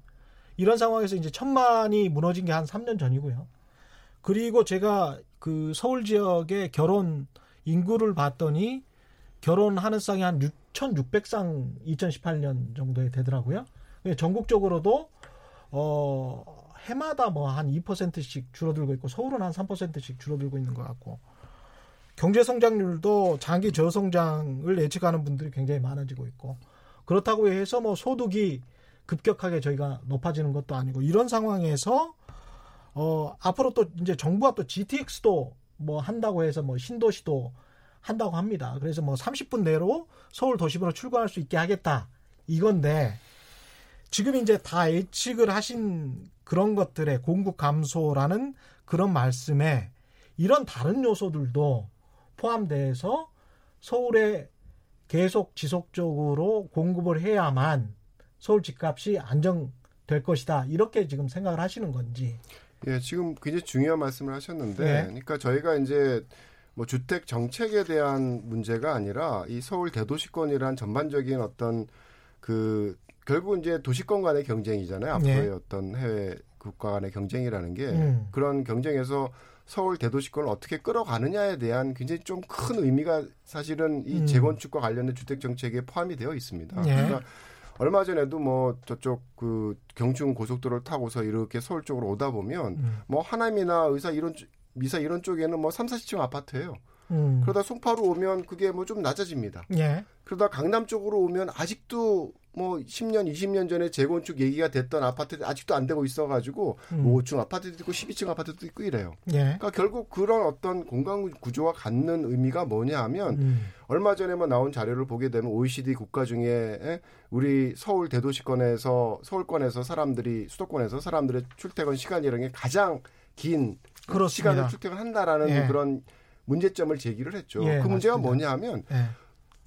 이런 상황에서 이제 천만이 무너진 게 한 3년 전이고요. 그리고 제가 그 서울 지역의 결혼 인구를 봤더니 결혼하는 쌍이 한 6,600쌍 2018년 정도에 되더라고요. 전국적으로도 어 해마다 뭐 한 2%씩 줄어들고 있고 서울은 한 3%씩 줄어들고 있는 것 같고 경제 성장률도 장기 저성장을 예측하는 분들이 굉장히 많아지고 있고 그렇다고 해서 뭐 소득이 급격하게 저희가 높아지는 것도 아니고 이런 상황에서 어 앞으로 또 이제 정부가 또 GTX도 뭐 한다고 해서 뭐 신도시도 한다고 합니다. 그래서 뭐 30분 내로 서울 도심으로 출근할 수 있게 하겠다. 이건데 지금 이제 다 예측을 하신 그런 것들의 공급 감소라는 그런 말씀에 이런 다른 요소들도 포함돼서 서울에 계속 지속적으로 공급을 해야만 서울 집값이 안정될 것이다. 이렇게 지금 생각을 하시는 건지. 예, 지금 굉장히 중요한 말씀을 하셨는데, 예. 그러니까 저희가 이제 뭐 주택 정책에 대한 문제가 아니라 이 서울 대도시권이란 전반적인 어떤 그 결국 이제 도시권 간의 경쟁이잖아요. 앞으로의 예. 어떤 해외 국가 간의 경쟁이라는 게 음. 그런 경쟁에서 서울 대도시권을 어떻게 끌어가느냐에 대한 굉장히 좀 큰 의미가 사실은 이 음. 재건축과 관련된 주택 정책에 포함이 되어 있습니다. 예. 그러니까 얼마 전에도 뭐 저쪽 그 경춘 고속도로를 타고서 이렇게 서울 쪽으로 오다 보면 음. 뭐 하남이나 의사 이런 미사 이런 쪽에는 뭐 3, 40층 아파트예요. 음. 그러다 송파로 오면 그게 뭐 좀 낮아집니다. 예. 그러다 강남 쪽으로 오면 아직도 뭐 10년, 20년 전에 재건축 얘기가 됐던 아파트들 아직도 안 되고 있어가지고 음. 5층 뭐 아파트도 있고 12층 아파트도 있고 이래요. 예. 그러니까 결국 그런 어떤 공간 구조와 갖는 의미가 뭐냐 하면 음. 얼마 전에만 나온 자료를 보게 되면 OECD 국가 중에 우리 서울 대도시권에서 서울권에서 사람들이 수도권에서 사람들의 출퇴근 시간이라는 게 가장 긴 그렇습니다. 시간을 출퇴근한다라는 예. 그런 문제점을 제기를 했죠. 예, 그 문제가 맞습니다. 뭐냐 하면 예.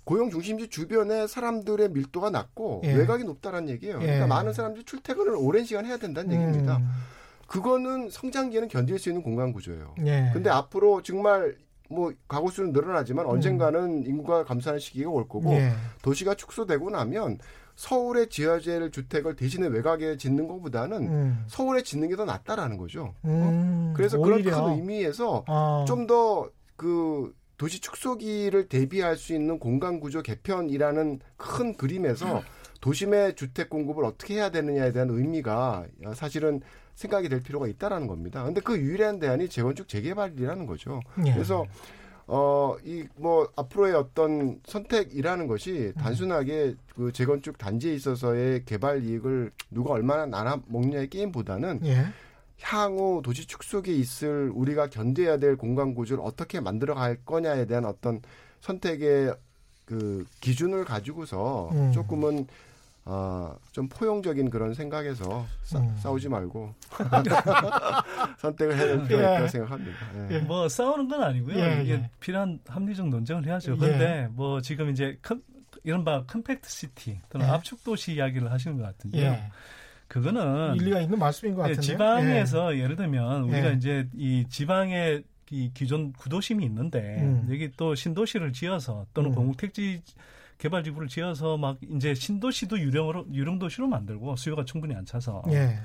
고용 중심지 주변에 사람들의 밀도가 낮고 예. 외곽이 높다는 얘기예요. 예. 그러니까 많은 사람들이 출퇴근을 오랜 시간 해야 된다는 음. 얘기입니다. 그거는 성장기에는 견딜 수 있는 공간 구조예요. 예. 근데 앞으로 정말 뭐 가구 수는 늘어나지만 언젠가는 음. 인구가 감소하는 시기가 올 거고 예. 도시가 축소되고 나면 서울에 지어질 주택을 대신에 외곽에 짓는 것보다는 음. 서울에 짓는 게 더 낫다라는 거죠. 어? 음. 어? 그래서 오히려. 그런 큰 의미에서 아. 좀더 그 도시 축소기를 대비할 수 있는 공간 구조 개편이라는 큰 그림에서 도심의 주택 공급을 어떻게 해야 되느냐에 대한 의미가 사실은 생각이 될 필요가 있다라는 겁니다. 근데 그 유일한 대안이 재건축 재개발이라는 거죠. 예. 그래서 어, 이, 뭐, 앞으로의 어떤 선택이라는 것이 단순하게 그 재건축 단지에 있어서의 개발 이익을 누가 얼마나 나눠 먹냐의 게임보다는 예. 향후 도시 축소기에 있을 우리가 견뎌야 될 공간 구조를 어떻게 만들어 갈 거냐에 대한 어떤 선택의 그 기준을 가지고서 음. 조금은 어, 좀 포용적인 그런 생각에서 싸, 음. 우지 말고 선택을 해야 될 필요가 예. 있다고 생각합니다. 예. 뭐 싸우는 건 아니고요. 예, 이게 예. 필요한 합리적 논쟁을 해야죠. 그런데 예. 뭐 지금 이제 큰, 이른바 compact city 또는 예. 압축 도시 이야기를 하시는 것 같은데요. 그거는 일리가 있는 말씀인 것 예, 같은데 지방에서 예. 를 들면 우리가 예. 이제 이 지방의 이 기존 구도심이 있는데 음. 여기 또 신도시를 지어서 또는 음. 공공택지 개발 지구를 지어서 막 이제 신도시도 유령으로 유령 도시로 만들고 수요가 충분히 안 차서 예.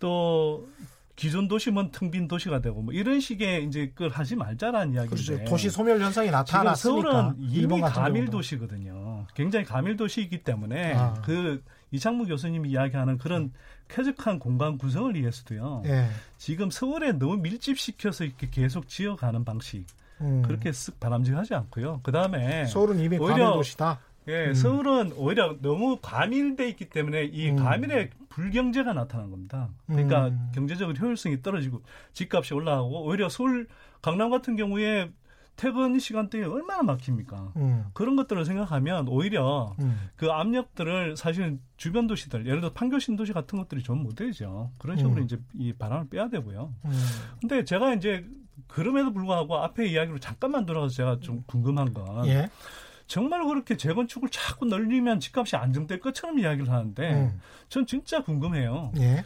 또 기존 도시면 텅빈 도시가 되고 뭐 이런 식의 이제 그걸 하지 말자라는 이야기인데 그렇죠. 도시 소멸 현상이 나타났으니까 서울은 이미 가밀 도시거든요. 굉장히 가밀 도시이기 때문에 아. 그 이창무 교수님이 이야기하는 그런 쾌적한 공간 구성을 위해서도요. 예. 지금 서울에 너무 밀집시켜서 이렇게 계속 지어가는 방식 음. 그렇게 쓱 바람직하지 않고요. 그 다음에 서울은 이미 오히려 도시다. 예, 음. 서울은 오히려 너무 과밀돼 있기 때문에 이 음. 과밀의 불경제가 나타난 겁니다. 그러니까 음. 경제적으로 효율성이 떨어지고 집값이 올라가고 오히려 서울 강남 같은 경우에 퇴근 시간대에 얼마나 막힙니까? 음. 그런 것들을 생각하면 오히려 음. 그 압력들을 사실 주변 도시들, 예를 들어 판교 신도시 같은 것들이 좀 못 되죠. 그런 식으로 음. 이제 이 바람을 빼야 되고요. 음. 근데 제가 이제 그럼에도 불구하고 앞에 이야기로 잠깐만 들어가서 제가 좀 궁금한 건 예. 정말 그렇게 재건축을 자꾸 늘리면 집값이 안정될 것처럼 이야기를 하는데 음. 전 진짜 궁금해요. 예.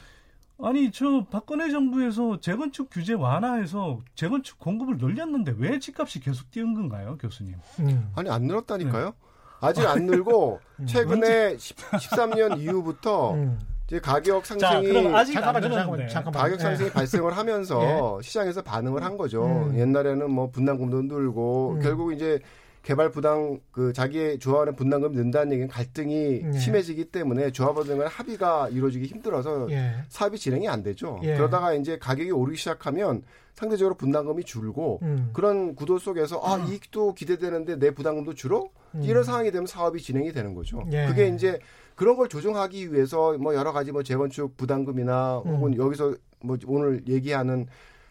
아니 저 박근혜 정부에서 재건축 규제 완화해서 재건축 공급을 늘렸는데 왜 집값이 계속 뛰는 건가요, 교수님? 음. 아니 안 늘었다니까요. 네. 아직 안 늘고 음. 최근에 10, 13년 이후부터 음. 이제 가격 상승이 자, 아직 잠깐만, 잠깐만, 잠깐만. 가격 상승이 네. 발생을 하면서 네. 시장에서 반응을 한 거죠. 음. 옛날에는 뭐 분담금도 늘고 음. 결국 이제 개발 부당 그 자기의 조합원의 분담금이 는다는 얘기는 갈등이 예. 심해지기 때문에 조합원들 간 합의가 이루어지기 힘들어서 예. 사업이 진행이 안 되죠. 예. 그러다가 이제 가격이 오르기 시작하면 상대적으로 분담금이 줄고 음. 그런 구도 속에서 아 음. 이익도 기대되는데 내 부담금도 줄어 음. 이런 상황이 되면 사업이 진행이 되는 거죠. 예. 그게 이제 그런 걸 조정하기 위해서 뭐 여러 가지 뭐 재건축 부담금이나 혹은 음. 여기서 뭐 오늘 얘기하는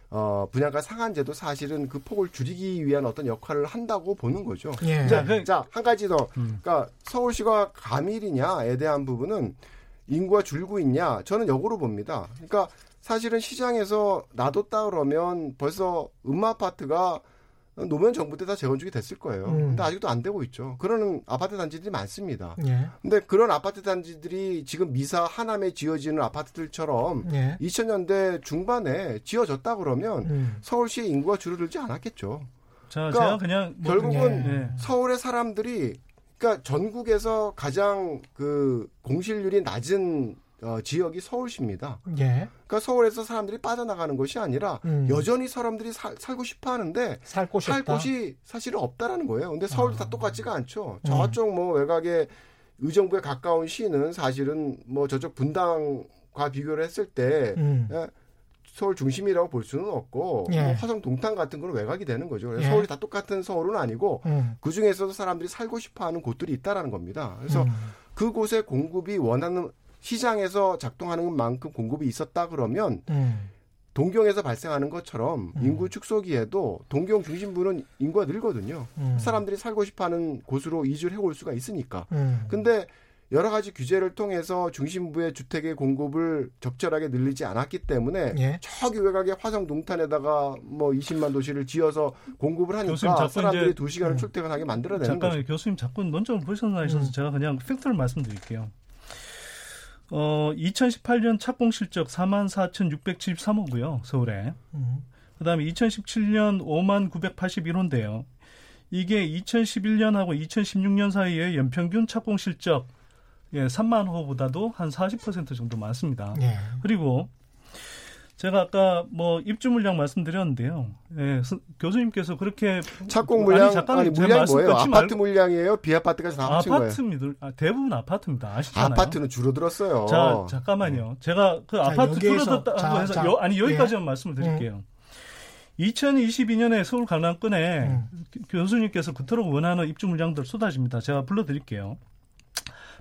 어, 분양가 상한제도 사실은 그 폭을 줄이기 위한 어떤 역할을 한다고 보는 거죠. 예. 자, 그, 자, 한 가지 더. 음. 그러니까 서울시가 가밀이냐에 대한 부분은 인구가 줄고 있냐? 저는 역으로 봅니다. 그러니까 사실은 시장에서 놔뒀다 그러면 벌써 음마 아파트가 노무현 정부 때 다 재건축이 됐을 거예요. 음. 근데 아직도 안 되고 있죠. 그런 아파트 단지들이 많습니다. 예. 근데 그런 아파트 단지들이 지금 미사 하남에 지어지는 아파트들처럼 예. 2000년대 중반에 지어졌다 그러면 음. 서울시의 인구가 줄어들지 않았겠죠. 자, 그러니까 제가 그냥 뭐, 결국은 예. 서울의 사람들이 그러니까 전국에서 가장 그 공실률이 낮은 어, 지역이 서울시입니다. 예. 그러니까 서울에서 사람들이 빠져나가는 것이 아니라 음. 여전히 사람들이 사, 살고 싶어 하는데 살, 살 곳이 사실은 없다라는 거예요. 근데 서울도 아. 다 똑같지가 않죠. 저쪽 뭐 외곽에 의정부에 가까운 시는 사실은 뭐 저쪽 분당과 비교를 했을 때 음. 예, 서울 중심이라고 볼 수는 없고 예. 뭐 화성 동탄 같은 건 외곽이 되는 거죠. 그래서 예. 서울이 다 똑같은 서울은 아니고 음. 그 중에서도 사람들이 살고 싶어하는 곳들이 있다라는 겁니다. 그래서 음. 그곳에 공급이 원하는 시장에서 작동하는 만큼 공급이 있었다 그러면 음. 동경에서 발생하는 것처럼 음. 인구 축소기에도 동경 중심부는 인구가 늘거든요. 음. 사람들이 살고 싶어하는 곳으로 이주를 해올 수가 있으니까. 음. 근데 여러 가지 규제를 통해서 중심부의 주택의 공급을 적절하게 늘리지 않았기 때문에 예. 저기 외곽에 화성 동탄에다가 뭐 20만 도시를 지어서 공급을 하니까 사람들이 두 시간을 음. 출퇴근하게 만들어내는 잠깐 거죠. 교수님 자꾸 논점을 벗어나셔서 음. 제가 그냥 팩트를 말씀드릴게요. 어, 2018년 착공 실적 44,673호고요. 서울에. 음. 그다음에 2017년 5만 981호인데요. 이게 2011년하고 2016년 사이에 연평균 착공 실적 예, 3만 호보다도 한 40% 정도 많습니다. 예. 그리고 제가 아까 뭐 입주 물량 말씀드렸는데요. 예, 교수님께서 그렇게 착공 물량 아니, 잠깐 아니 물량 뭐예요? 아파트 물량이에요? 비아파트까지 다 합친 아파트입니다. 거예요? 아, 대부분 아파트입니다. 아시잖아요. 아파트는 줄어들었어요. 자, 잠깐만요. 제가 그 자, 아파트 줄어들었다고 해서 자, 여, 아니 여기까지만 예. 말씀을 드릴게요. 음. 2022년에 서울 강남권에 음. 교수님께서 그토록 원하는 입주 물량들 쏟아집니다. 제가 불러드릴게요.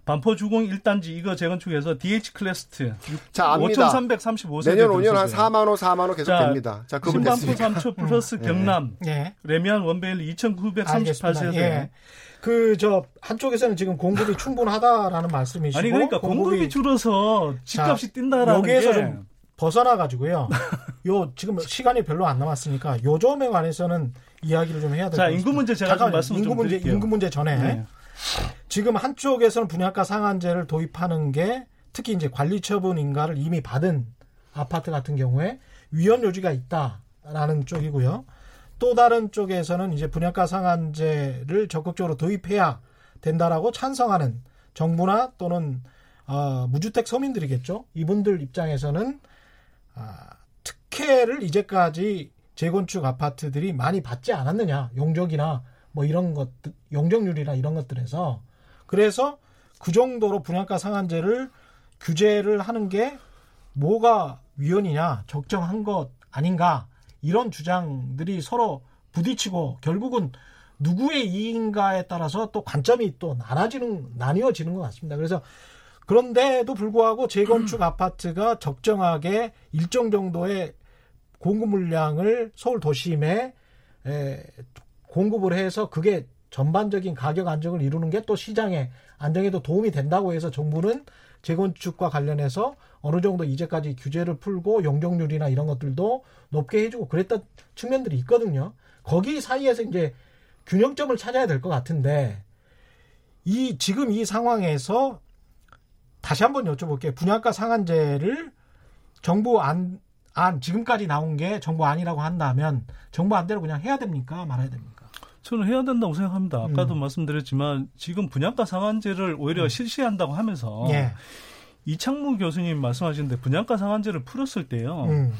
반포 주공 1단지 이거 재건축해서 DH 클래스트 자, 압니다. 5,335세대 내년 5년 한 4만 호, 4만 호 계속 자, 됩니다. 자, 그분 신반포 3초 플러스 음. 경남 예. 레미안 원베일 2,938세대. 예. 그저 한쪽에서는 지금 공급이 충분하다라는 말씀이시고 아니 그러니까 공급이, 공급이 줄어서 집값이 자, 뛴다라는 여기에서 게. 좀 벗어나 가지고요. 요 지금 시간이 별로 안 남았으니까 요 점에 관해서는 이야기를 좀 해야 될것 같습니다. 자, 인구 문제 제가 좀 말씀 인구 문제 드릴게요. 인구 문제 전에 네. 지금 한쪽에서는 분양가 상한제를 도입하는 게 특히 이제 관리 처분 인가를 이미 받은 아파트 같은 경우에 위헌 요지가 있다라는 쪽이고요. 또 다른 쪽에서는 이제 분양가 상한제를 적극적으로 도입해야 된다라고 찬성하는 정부나 또는 어, 무주택 서민들이겠죠. 이분들 입장에서는 아, 특혜를 이제까지 재건축 아파트들이 많이 받지 않았느냐 용적이나 뭐 이런 것들 용적률이나 이런 것들에서 그래서 그 정도로 분양가 상한제를 규제를 하는 게 뭐가 위헌이냐 적정한 것 아닌가 이런 주장들이 서로 부딪히고 결국은 누구의 이인가에 따라서 또 관점이 또 나눠지는 나뉘어지는 것 같습니다. 그래서 그런데도 불구하고 재건축 아파트가 적정하게 일정 정도의 공급 물량을 서울 도심에 에, 공급을 해서 그게 전반적인 가격 안정을 이루는 게 또 시장의 안정에도 도움이 된다고 해서 정부는 재건축과 관련해서 어느 정도 이제까지 규제를 풀고 용적률이나 이런 것들도 높게 해주고 그랬던 측면들이 있거든요. 거기 사이에서 이제 균형점을 찾아야 될 것 같은데 이 지금 이 상황에서 다시 한번 여쭤볼게요. 분양가 상한제를 정부 안, 안 지금까지 나온 게 정부 안이라고 한다면 정부 안대로 그냥 해야 됩니까? 말아야 됩니까? 저는 해야 된다고 생각합니다. 아까도 음. 말씀드렸지만 지금 분양가 상한제를 오히려 음. 실시한다고 하면서 예. 이창무 교수님 말씀하시는데 분양가 상한제를 풀었을 때요. 음.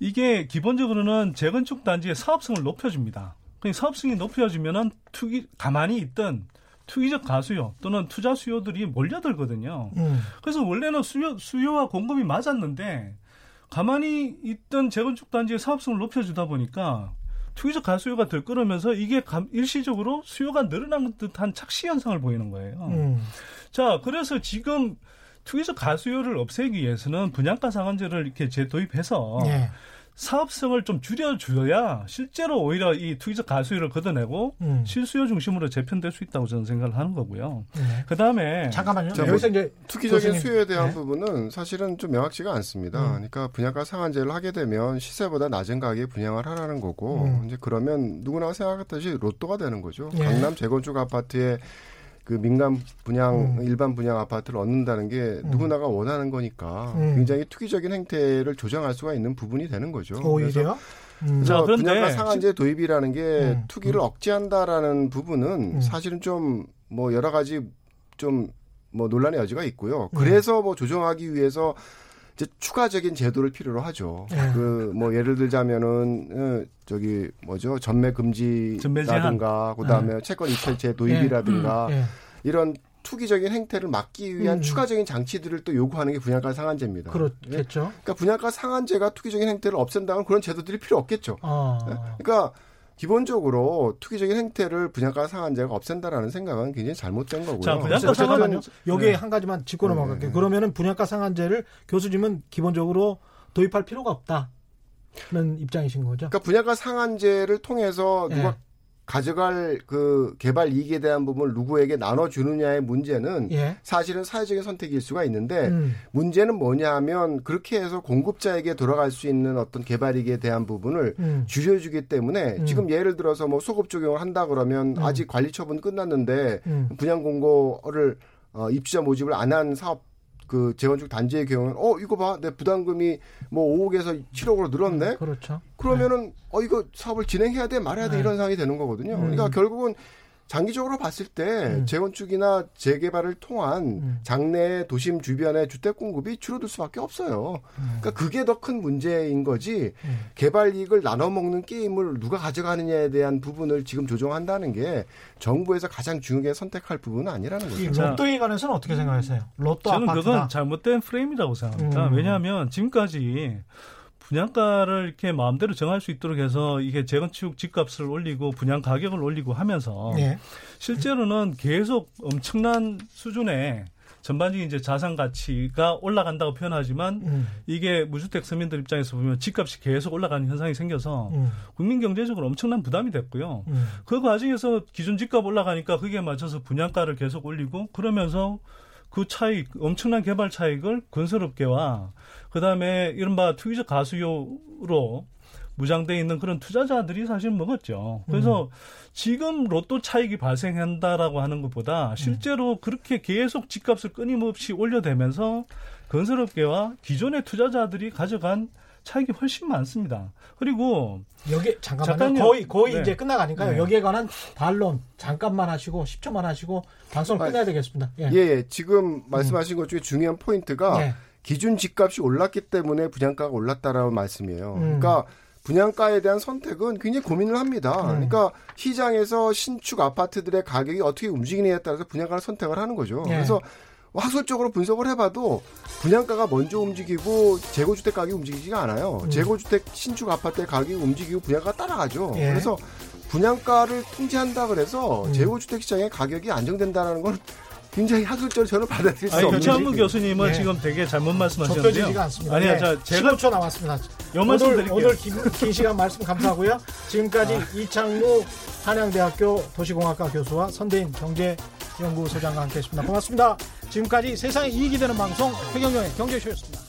이게 기본적으로는 재건축 단지의 사업성을 높여줍니다. 그러니까 사업성이 높여지면은 투기 가만히 있던 투기적 가수요 또는 투자 수요들이 몰려들거든요. 음. 그래서 원래는 수요 수요와 공급이 맞았는데 가만히 있던 재건축 단지의 사업성을 높여주다 보니까 투기적 가수요가 들끓으면서 이게 일시적으로 수요가 늘어난 듯한 착시 현상을 보이는 거예요. 음. 자, 그래서 지금 투기적 가수요를 없애기 위해서는 분양가 상한제를 이렇게 재도입해서 네. 사업성을 좀 줄여줘야 실제로 오히려 이 투기적 가수율을 걷어내고 음. 실수요 중심으로 재편될 수 있다고 저는 생각을 하는 거고요. 네. 그 다음에 잠깐만요. 여기서 이제 투기적인 교수님. 수요에 대한 네. 부분은 사실은 좀 명확치가 않습니다. 음. 그러니까 분양가 상한제를 하게 되면 시세보다 낮은 가격에 분양을 하라는 거고 음. 이제 그러면 누구나 생각했듯이 로또가 되는 거죠. 예. 강남 재건축 아파트에 그 민간 분양 음. 일반 분양 아파트를 얻는다는 게 음. 누구나가 원하는 거니까 음. 굉장히 투기적인 행태를 조정할 수가 있는 부분이 되는 거죠. 오히려 음. 그래서 분양가 상한제 도입이라는 게 음. 투기를 억제한다라는 부분은 음. 사실은 좀 뭐 여러 가지 좀 뭐 논란의 여지가 있고요. 그래서 뭐 조정하기 위해서 이제 추가적인 제도를 필요로 하죠. 네. 그뭐 예를 들자면은 어, 저기 뭐죠 전매 금지라든가 그다음에 네. 채권 이체제 도입이라든가 네. 이런 투기적인 행태를 막기 위한 음. 추가적인 장치들을 또 요구하는 게 분양가 상한제입니다. 그렇겠죠. 그러니까 분양가 상한제가 투기적인 행태를 없앤다면 그런 제도들이 필요 없겠죠. 아. 그러니까 기본적으로 투기적인 행태를 분양가 상한제가 없앤다라는 생각은 굉장히 잘못된 거고요. 자, 분양가 상한제 여기에 네. 한 가지만 짚고 넘어갈게요. 네. 그러면은 분양가 상한제를 교수님은 기본적으로 도입할 필요가 없다는 입장이신 거죠. 그러니까 분양가 상한제를 통해서 누가 네. 가져갈 그 개발 이익에 대한 부분을 누구에게 나눠주느냐의 문제는 예. 사실은 사회적인 선택일 수가 있는데 음. 문제는 뭐냐 하면 그렇게 해서 공급자에게 돌아갈 수 있는 어떤 개발 이익에 대한 부분을 음. 줄여주기 때문에 음. 지금 예를 들어서 뭐 소급 적용을 한다 그러면 음. 아직 관리 처분 끝났는데 음. 분양 공고를 어, 입주자 모집을 안 한 사업 그 재건축 단지의 경우는 어 이거 봐 내 부담금이 뭐 5억에서 7억으로 늘었네. 음, 그렇죠. 그러면은 네. 어 이거 사업을 진행해야 돼 말아야 돼 네. 이런 상황이 되는 거거든요. 음. 그러니까 결국은 장기적으로 봤을 때 음. 재건축이나 재개발을 통한 음. 장내 도심 주변의 주택 공급이 줄어들 수밖에 없어요. 음. 그러니까 그게 더 큰 문제인 거지 음. 개발 이익을 나눠 먹는 게임을 누가 가져가느냐에 대한 부분을 지금 조정한다는 게 정부에서 가장 중요하게 선택할 부분은 아니라는 거죠. 로또에 관해서는 어떻게 생각하세요? 로또 저는 아파트다. 그건 잘못된 프레임이라고 생각합니다. 음. 왜냐하면 지금까지 분양가를 이렇게 마음대로 정할 수 있도록 해서 이게 재건축 집값을 올리고 분양 가격을 올리고 하면서 네. 실제로는 계속 엄청난 수준의 전반적인 이제 자산 가치가 올라간다고 표현하지만 음. 이게 무주택 서민들 입장에서 보면 집값이 계속 올라가는 현상이 생겨서 음. 국민 경제적으로 엄청난 부담이 됐고요. 음. 그 과정에서 기준 집값 올라가니까 그게 맞춰서 분양가를 계속 올리고 그러면서 그 차익 엄청난 개발 차익을 건설업계와 그다음에 이른바 투기적 가수요로 무장돼 있는 그런 투자자들이 사실 먹었죠. 그래서 음. 지금 로또 차익이 발생한다라고 하는 것보다 실제로 음. 그렇게 계속 집값을 끊임없이 올려대면서 건설업계와 기존의 투자자들이 가져간 차익이 훨씬 많습니다. 그리고 여기 잠깐만요. 잠깐요. 거의 거의 네. 이제 끝나가니까요. 네. 여기에 관한 반론 잠깐만 하시고 10초만 하시고 방송을 끝내야 되겠습니다. 예, 예, 예. 지금 말씀하신 음. 것 중에 중요한 포인트가 예. 기준 집값이 올랐기 때문에 분양가가 올랐다라는 말씀이에요. 음. 그러니까 분양가에 대한 선택은 굉장히 고민을 합니다. 음. 그러니까 시장에서 신축 아파트들의 가격이 어떻게 움직이느냐에 따라서 분양가를 선택을 하는 거죠. 예. 그래서 학술적으로 분석을 해봐도 분양가가 먼저 움직이고 재고주택 가격이 움직이지가 않아요. 음. 재고주택 신축 아파트의 가격이 움직이고 분양가가 따라가죠. 예. 그래서 분양가를 통제한다 그래서 음. 재고주택 시장의 가격이 안정된다는 건 굉장히 학술적으로 저는 받아들일 수 아니, 없는. 최한무 교수님은 네. 지금 되게 잘못 말씀하셨는데요. 않습니다. 아니요, 네. 저 제가 15초 남았습니다. 오늘, 오늘 긴, 긴, 시간 말씀 감사하고요. 지금까지 아. 이창무 한양대학교 도시공학과 교수와 선대인 경제연구소장과 함께했습니다. 고맙습니다. 지금까지 세상에 이익이 되는 방송 최경영의 경제쇼였습니다.